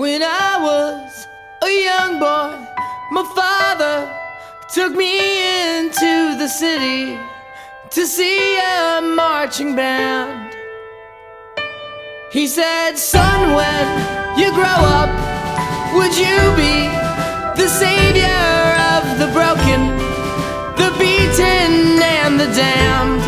When I was a young boy, my father took me into the city to see a marching band. He said, Son, when you grow up, would you be the savior of the broken, the beaten, and the damned?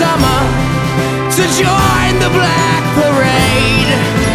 Summer to join the black parade.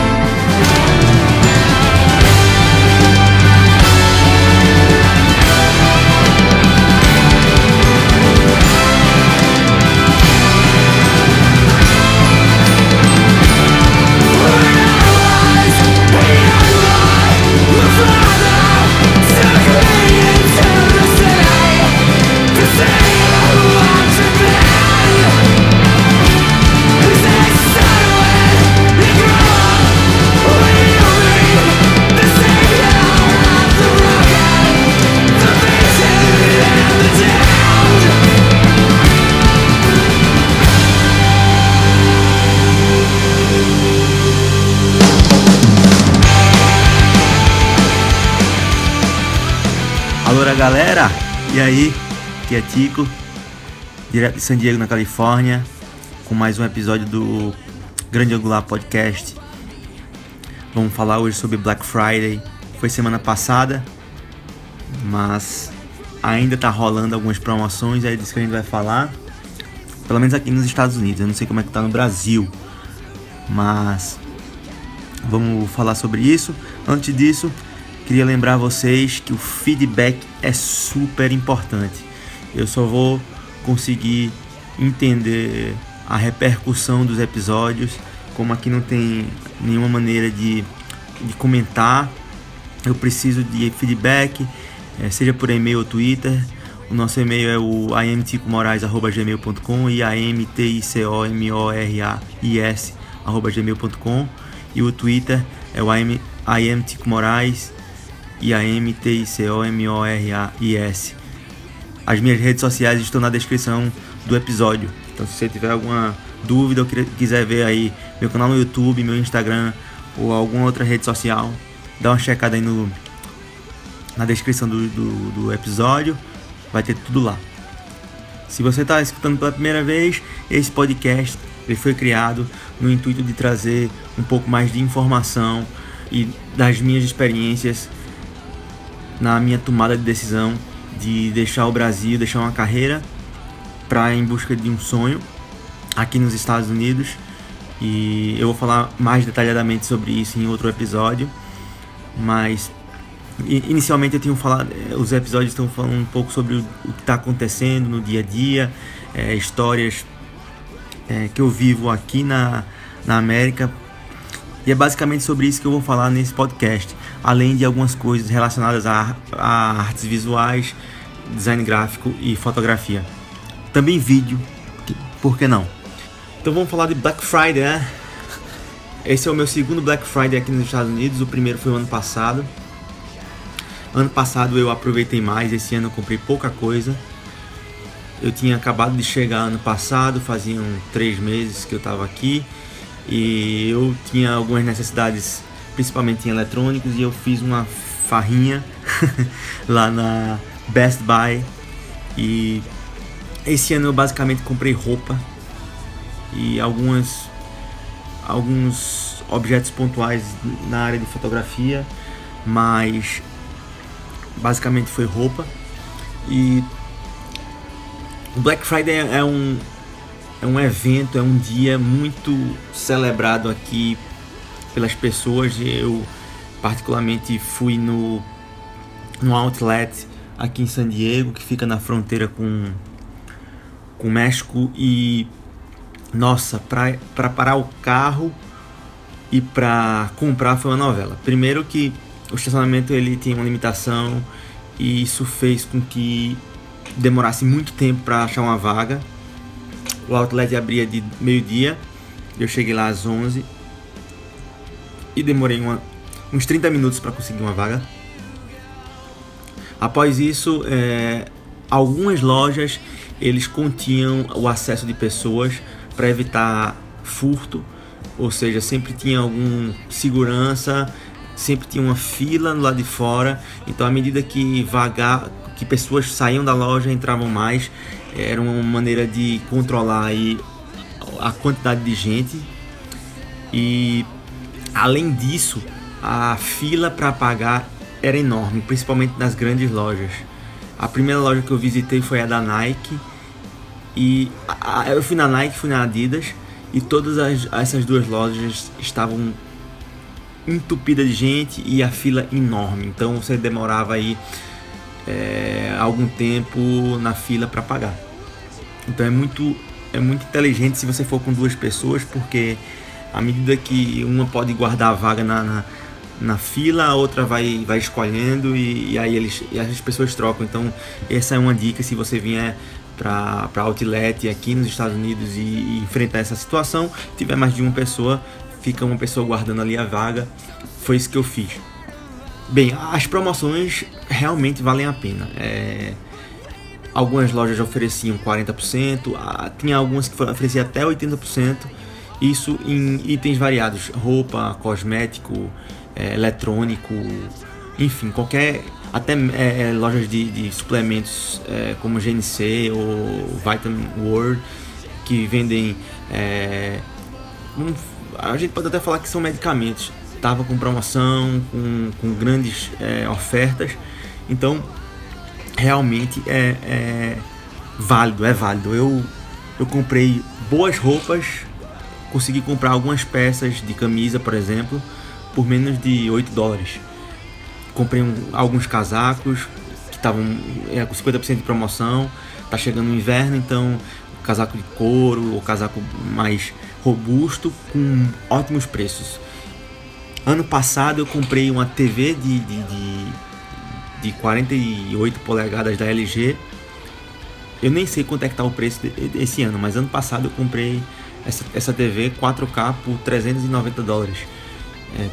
E aí? Aqui é Tico, direto de San Diego, na Califórnia, com mais um episódio do Grande Angular Podcast. Vamos falar hoje sobre Black Friday. Foi semana passada, mas ainda tá rolando algumas promoções, é disso que a gente vai falar. Pelo menos aqui nos Estados Unidos, eu não sei como é que tá no Brasil, mas vamos falar sobre isso. Antes disso, Queria lembrar vocês que o feedback é super importante. Eu só vou conseguir entender a repercussão dos episódios, como aqui não tem nenhuma maneira de, de comentar, eu preciso de feedback, eh, seja por e-mail ou Twitter. O nosso e-mail é o amticomorais.gmail.com e amticomorais.gmail.com e o Twitter é o amticomorais e a M T I C O M O R A I S. As minhas redes sociais estão na descrição do episódio. Então se você tiver alguma dúvida ou quiser ver aí meu canal no YouTube, meu Instagram ou alguma outra rede social, dá uma checada aí no na descrição do, do, do episódio, vai ter tudo lá. Se você está escutando pela primeira vez, esse podcast ele foi criado no intuito de trazer um pouco mais de informação e das minhas experiências na minha tomada de decisão de deixar o Brasil, deixar uma carreira para em busca de um sonho aqui nos Estados Unidos. E eu vou falar mais detalhadamente sobre isso em outro episódio, mas inicialmente eu tenho falado, eh, os episódios estão falando um pouco sobre o, que está acontecendo no dia a dia, é, histórias é, que eu vivo aqui na, na América e é basicamente sobre isso que eu vou falar nesse podcast, além de algumas coisas relacionadas a, a artes visuais, design gráfico e fotografia. Também vídeo, por que não? Então vamos falar de Black Friday, né? Esse é o meu segundo Black Friday aqui nos Estados Unidos, o primeiro foi o ano passado. Ano passado eu aproveitei mais, esse ano eu comprei pouca coisa. Eu tinha acabado de chegar ano passado, faziam três meses que eu estava aqui e eu tinha algumas necessidades, principalmente em eletrônicos, e eu fiz uma farrinha lá na Best Buy. E esse ano eu basicamente comprei roupa e algumas alguns objetos pontuais na área de fotografia, mas basicamente foi roupa. E o Black Friday é um é um evento, é um dia muito celebrado aqui pelas pessoas. Eu particularmente fui no, no outlet aqui em San Diego, que fica na fronteira com com o México e nossa, para parar o carro e para comprar foi uma novela. Primeiro que o estacionamento ele tem uma limitação e isso fez com que demorasse muito tempo para achar uma vaga O outlet abria de meio-dia, eu cheguei lá às 11 e demorei uma, uns 30 minutos para conseguir uma vaga. Após isso, é, algumas lojas eles continham o acesso de pessoas para evitar furto, ou seja, sempre tinha algum segurança, sempre tinha uma fila lá de fora. Então, à medida que vagar, que pessoas saíam da loja, entravam mais, era uma maneira de controlar aí a quantidade de gente. E além disso, a fila para pagar era enorme, principalmente nas grandes lojas. A primeira loja que eu visitei foi a da Nike. E a, eu fui na Nike, fui na Adidas. E todas as, essas duas lojas estavam entupidas de gente e a fila enorme. Então você demorava aí é, algum tempo na fila para pagar. Então é muito, é muito inteligente se você for com duas pessoas, porque à medida que uma pode guardar a vaga na, na na fila, a outra vai, vai escolhendo e, e, aí eles, e as pessoas trocam. Então, essa é uma dica se você vier para outlet aqui nos Estados Unidos e, e, enfrentar essa situação. Tiver mais de uma pessoa, fica uma pessoa guardando ali a vaga. Foi isso que eu fiz. Bem, as promoções realmente valem a pena. É, algumas lojas ofereciam 40%, tinha algumas que ofereciam até 80%. Isso em itens variados: roupa, cosmético, é, eletrônico, enfim, qualquer. Até é, é, lojas de, de suplementos é, como GNC ou Vitamin World que vendem. É, um, a gente pode até falar que são medicamentos. Tava com promoção, com, com grandes é, ofertas. Então, realmente é, é válido, é válido. Eu, eu comprei boas roupas, consegui comprar algumas peças de camisa, por exemplo, por menos de 8 dólares. Comprei um, alguns casacos que estavam é, com 50% de promoção. Tá chegando o inverno, então casaco de couro ou casaco mais robusto com ótimos preços. Ano passado eu comprei uma TV de, de, de, de 48 polegadas da LG. Eu nem sei quanto é que tá o preço esse ano, mas ano passado eu comprei essa, essa TV 4K por 390 dólares. É,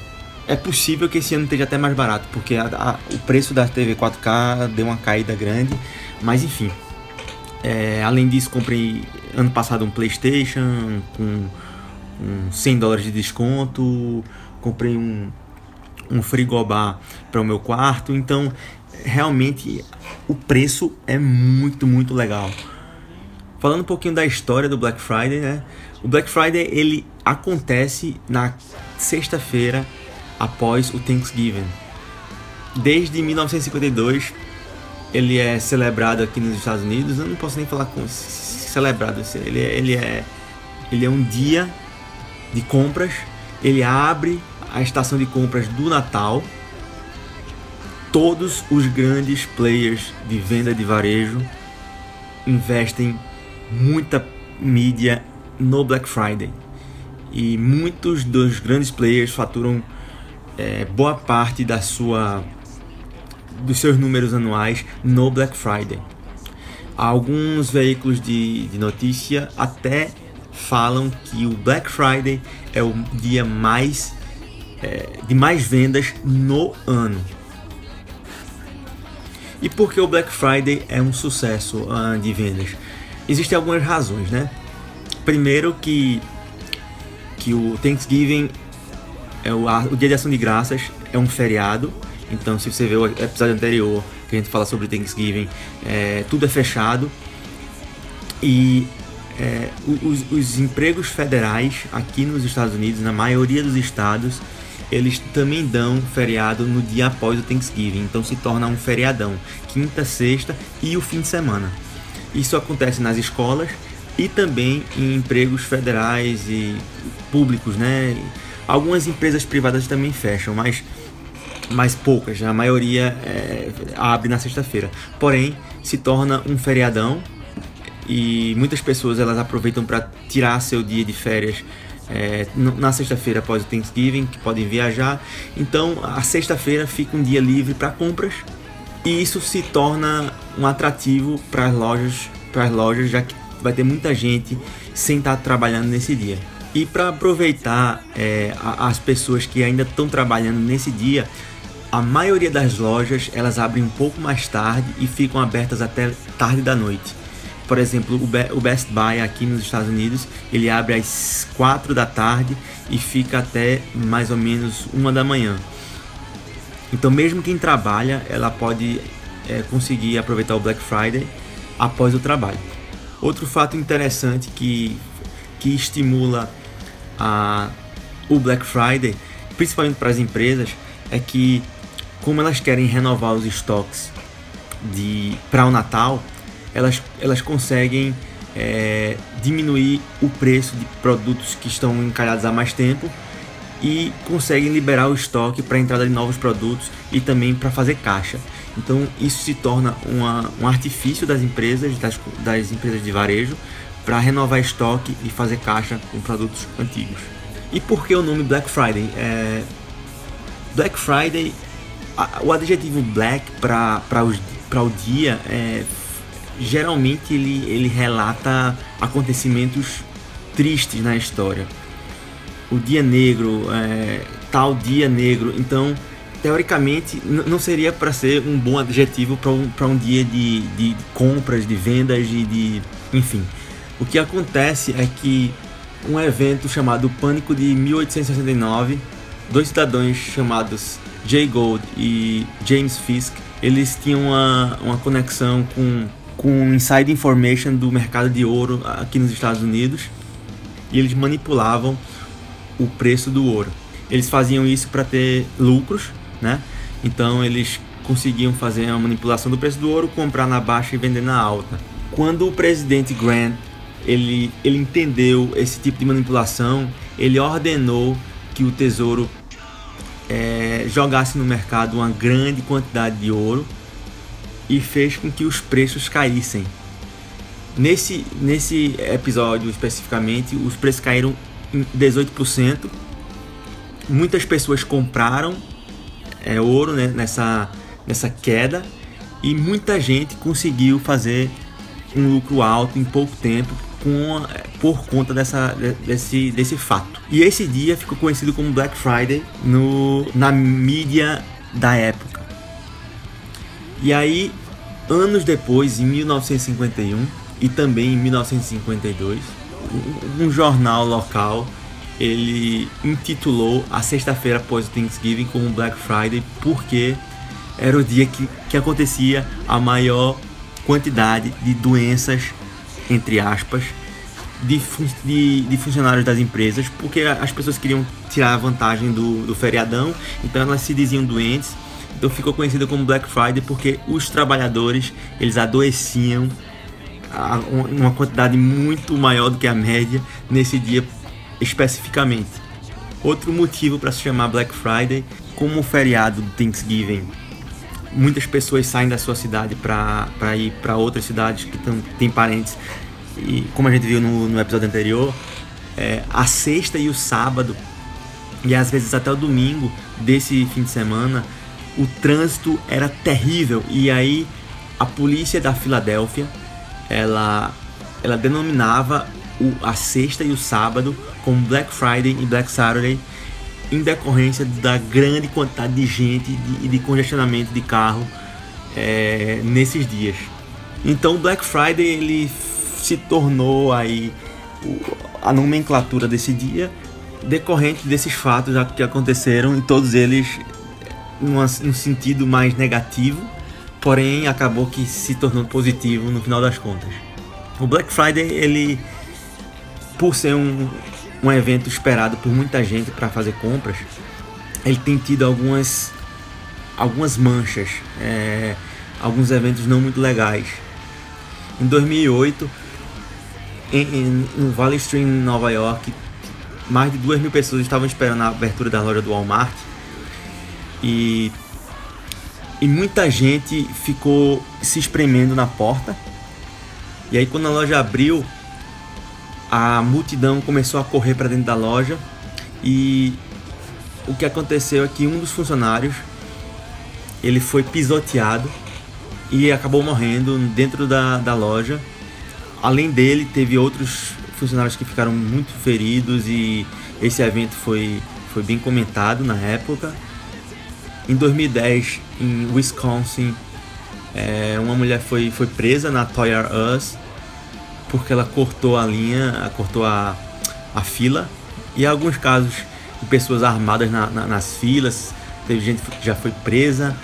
é possível que esse ano esteja até mais barato, porque a, a, o preço da TV 4K deu uma caída grande, mas enfim. É, além disso, comprei ano passado um PlayStation com, com 100 dólares de desconto, comprei um, um frigobar para o meu quarto, então realmente o preço é muito, muito legal. Falando um pouquinho da história do Black Friday, né? O Black Friday ele acontece na sexta-feira após o Thanksgiving. Desde 1952 ele é celebrado aqui nos Estados Unidos. Eu não posso nem falar com celebrado. Assim, ele é, ele é, ele é um dia de compras. Ele abre a estação de compras do Natal. Todos os grandes players de venda de varejo investem muita mídia no Black Friday. E muitos dos grandes players faturam é, boa parte da sua dos seus números anuais no Black Friday. Alguns veículos de, de notícia até falam que o Black Friday é o dia mais é, de mais vendas no ano. E por que o Black Friday é um sucesso uh, de vendas? Existem algumas razões, né? Primeiro que que o Thanksgiving é o, o Dia de Ação de Graças é um feriado. Então, se você ver o episódio anterior, que a gente fala sobre Thanksgiving, é, tudo é fechado. E é, os, os, empregos federais aqui nos Estados Unidos, na maioria dos estados, eles também dão feriado no dia após o Thanksgiving. Então se torna um feriadão, quinta, sexta e o fim de semana. Isso acontece nas escolas e também em empregos federais e públicos, né? Algumas empresas privadas também fecham, mas, mas poucas. A maioria é, abre na sexta-feira. Porém, se torna um feriadão e muitas pessoas elas aproveitam para tirar seu dia de férias é, na sexta-feira após o Thanksgiving, que podem viajar. Então, a sexta-feira fica um dia livre para compras e isso se torna um atrativo para as lojas, para as lojas já que vai ter muita gente sem estar trabalhando nesse dia. E para aproveitar é, as pessoas que ainda estão trabalhando nesse dia, a maioria das lojas elas abrem um pouco mais tarde e ficam abertas até tarde da noite. Por exemplo, o Best Buy aqui nos Estados Unidos ele abre às 4 da tarde e fica até mais ou menos uma da manhã. Então, mesmo quem trabalha, ela pode é, conseguir aproveitar o Black Friday após o trabalho. Outro fato interessante que, que estimula a, o Black Friday, principalmente para as empresas, é que como elas querem renovar os estoques de para o Natal, elas, elas conseguem é, diminuir o preço de produtos que estão encalhados há mais tempo e conseguem liberar o estoque para a entrada de novos produtos e também para fazer caixa. Então isso se torna uma, um artifício das empresas, das, das empresas de varejo, para renovar estoque e fazer caixa com produtos antigos. E por que o nome Black Friday? É, Black Friday o adjetivo black para o dia é, geralmente ele, ele relata acontecimentos tristes na história. O dia negro, é, tal dia negro. Então, teoricamente, não seria para ser um bom adjetivo para um, um dia de, de compras, de vendas, de, de. Enfim. O que acontece é que um evento chamado Pânico de 1869, dois cidadãos chamados Jay Gold e James Fisk, eles tinham uma, uma conexão com, com inside information do mercado de ouro aqui nos Estados Unidos e eles manipulavam o preço do ouro. Eles faziam isso para ter lucros, né? Então eles conseguiam fazer a manipulação do preço do ouro, comprar na baixa e vender na alta. Quando o presidente Grant ele, ele entendeu esse tipo de manipulação, ele ordenou que o tesouro é, jogasse no mercado uma grande quantidade de ouro e fez com que os preços caíssem. Nesse, nesse episódio especificamente, os preços caíram 18%. Muitas pessoas compraram é, ouro né, nessa, nessa queda e muita gente conseguiu fazer um lucro alto em pouco tempo com, por conta dessa, desse, desse fato. E esse dia ficou conhecido como Black Friday no, na mídia da época. E aí, anos depois, em 1951 e também em 1952, um, jornal local ele intitulou a sexta-feira após o Thanksgiving como Black Friday porque era o dia que, que acontecia a maior quantidade de doenças entre aspas, de, de, de, funcionários das empresas, porque as pessoas queriam tirar a vantagem do, do feriadão, então elas se diziam doentes. Então ficou conhecida como Black Friday porque os trabalhadores eles adoeciam uma quantidade muito maior do que a média nesse dia especificamente. Outro motivo para se chamar Black Friday, como o feriado do Thanksgiving muitas pessoas saem da sua cidade para ir para outras cidades que tão, têm parentes. E como a gente viu no, no episódio anterior, é, a sexta e o sábado, e às vezes até o domingo desse fim de semana, o trânsito era terrível. E aí a polícia da Filadélfia, ela, ela denominava o, a sexta e o sábado como Black Friday e Black Saturday em decorrência da grande quantidade de gente e de, de, congestionamento de carro é, nesses dias. Então Black Friday ele se tornou aí a nomenclatura desse dia decorrente desses fatos que aconteceram e todos eles num sentido mais negativo, porém acabou que se tornou positivo no final das contas. O Black Friday ele por ser um, um evento esperado por muita gente para fazer compras, ele tem tido algumas algumas manchas, é, alguns eventos não muito legais. Em 2008, em, em, no Valley Stream, em Nova York, mais de 2 mil pessoas estavam esperando a abertura da loja do Walmart e, e muita gente ficou se espremendo na porta. E aí, quando a loja abriu, a multidão começou a correr para dentro da loja e o que aconteceu é que um dos funcionários ele foi pisoteado e acabou morrendo dentro da, da loja. além dele, teve outros funcionários que ficaram muito feridos e esse evento foi, foi bem comentado na época. Em 2010, em Wisconsin, é, uma mulher foi, foi presa na Toy R Us porque ela cortou a linha, cortou a, a fila. E alguns casos de pessoas armadas na, na, nas filas, teve gente que já foi presa.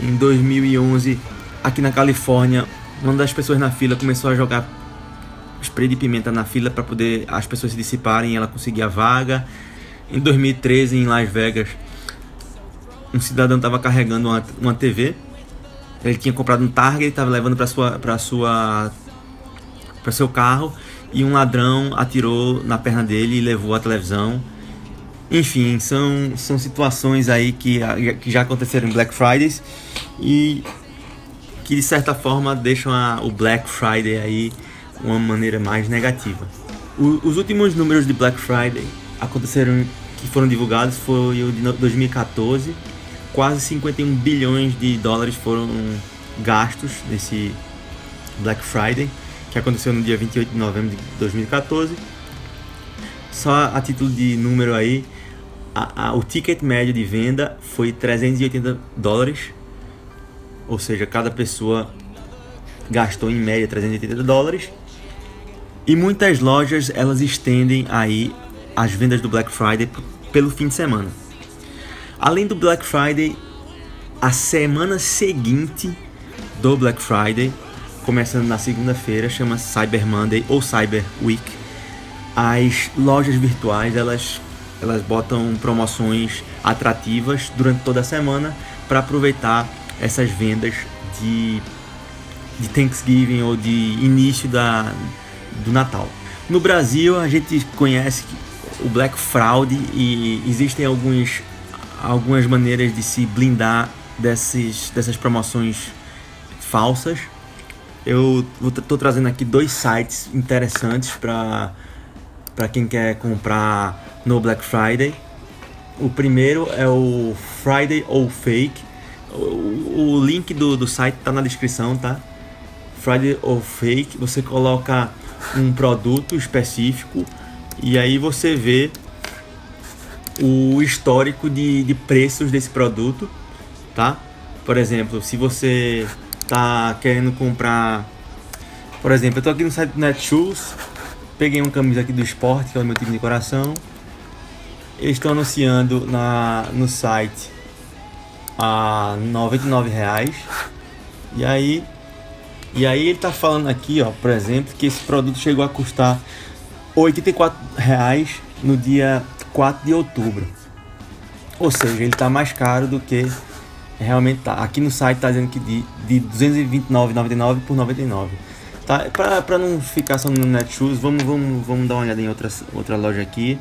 Em 2011, aqui na Califórnia, uma das pessoas na fila começou a jogar spray de pimenta na fila para poder as pessoas se dissiparem e ela conseguir a vaga. Em 2013, em Las Vegas, um cidadão estava carregando uma, uma TV. Ele tinha comprado um Target, estava levando para sua para sua para seu carro e um ladrão atirou na perna dele e levou a televisão. Enfim, são, são situações aí que, que já aconteceram em Black Fridays e que de certa forma deixam a, o Black Friday aí uma maneira mais negativa. O, os últimos números de Black Friday aconteceram que foram divulgados foi o de 2014. Quase 51 bilhões de dólares foram gastos nesse Black Friday, que aconteceu no dia 28 de novembro de 2014. Só a título de número aí, a, a, o ticket médio de venda foi 380 dólares, ou seja, cada pessoa gastou em média 380 dólares. E muitas lojas elas estendem aí as vendas do Black Friday pelo fim de semana. Além do Black Friday, a semana seguinte do Black Friday, começando na segunda-feira, chama Cyber Monday ou Cyber Week. As lojas virtuais elas elas botam promoções atrativas durante toda a semana para aproveitar essas vendas de, de Thanksgiving ou de início da, do Natal. No Brasil a gente conhece o Black Fraud e existem alguns, algumas maneiras de se blindar desses, dessas promoções falsas. Eu estou trazendo aqui dois sites interessantes para quem quer comprar no Black Friday. O primeiro é o Friday ou Fake. O, o link do, do site está na descrição, tá? Friday ou Fake. Você coloca um produto específico e aí você vê o histórico de, de preços desse produto, tá? Por exemplo, se você tá querendo comprar, por exemplo, eu tô aqui no site do Netshoes, peguei uma camisa aqui do esporte, que é o meu time de coração. Eles estão anunciando na, no site a 99 reais. E aí e aí ele tá falando aqui, ó, por exemplo, que esse produto chegou a custar 84 reais no dia 4 de outubro. Ou seja, ele tá mais caro do que realmente tá. Aqui no site tá dizendo que de, de 229,99 por 99. Tá, pra, pra não ficar só no Netshoes, vamos, vamos, vamos dar uma olhada em outra, outra loja aqui.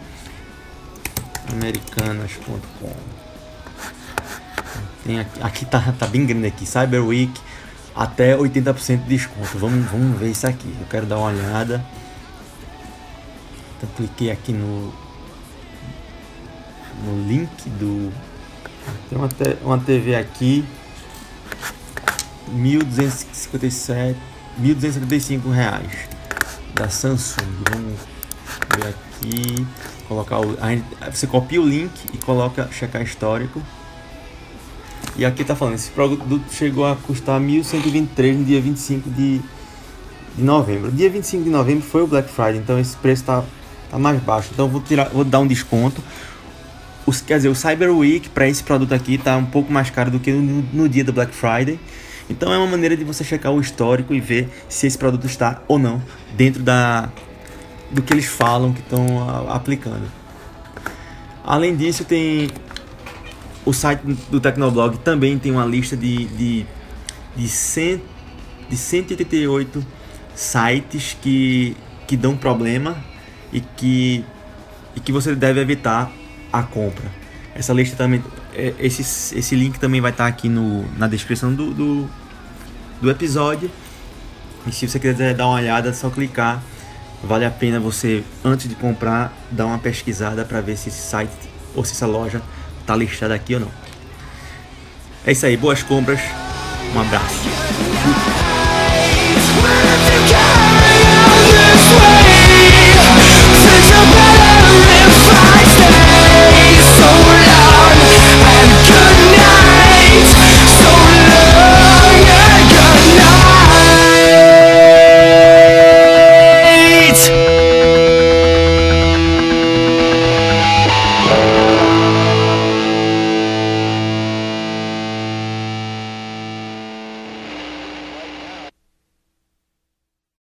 Americanas.com Tem aqui, aqui tá, tá bem grande aqui, Cyber Week até 80% de desconto. Vamos, vamos ver isso aqui. Eu quero dar uma olhada. Então cliquei aqui no no link do tem uma, te, uma TV aqui 1257 1275 reais da Samsung. Vamos ver aqui, colocar o você copia o link e coloca checar histórico. E aqui tá falando, esse produto chegou a custar 1.123 no dia 25 de, de novembro. Dia 25 de novembro foi o Black Friday, então esse preço tá, tá mais baixo. Então vou tirar, vou dar um desconto. Os, quer dizer, o Cyber Week para esse produto aqui tá um pouco mais caro do que no, no dia do Black Friday. Então é uma maneira de você checar o histórico e ver se esse produto está ou não dentro da do que eles falam que estão aplicando. Além disso, tem o site do Tecnoblog também tem uma lista de, de, de, cent, de 188 sites que, que dão problema e que, e que você deve evitar a compra. Essa lista também, é, esse, esse link também vai estar aqui no, na descrição do, do, do episódio. E se você quiser dar uma olhada, é só clicar. Vale a pena você, antes de comprar, dar uma pesquisada para ver se esse site ou se essa loja tá listada aqui ou não. É isso aí, boas compras, um abraço.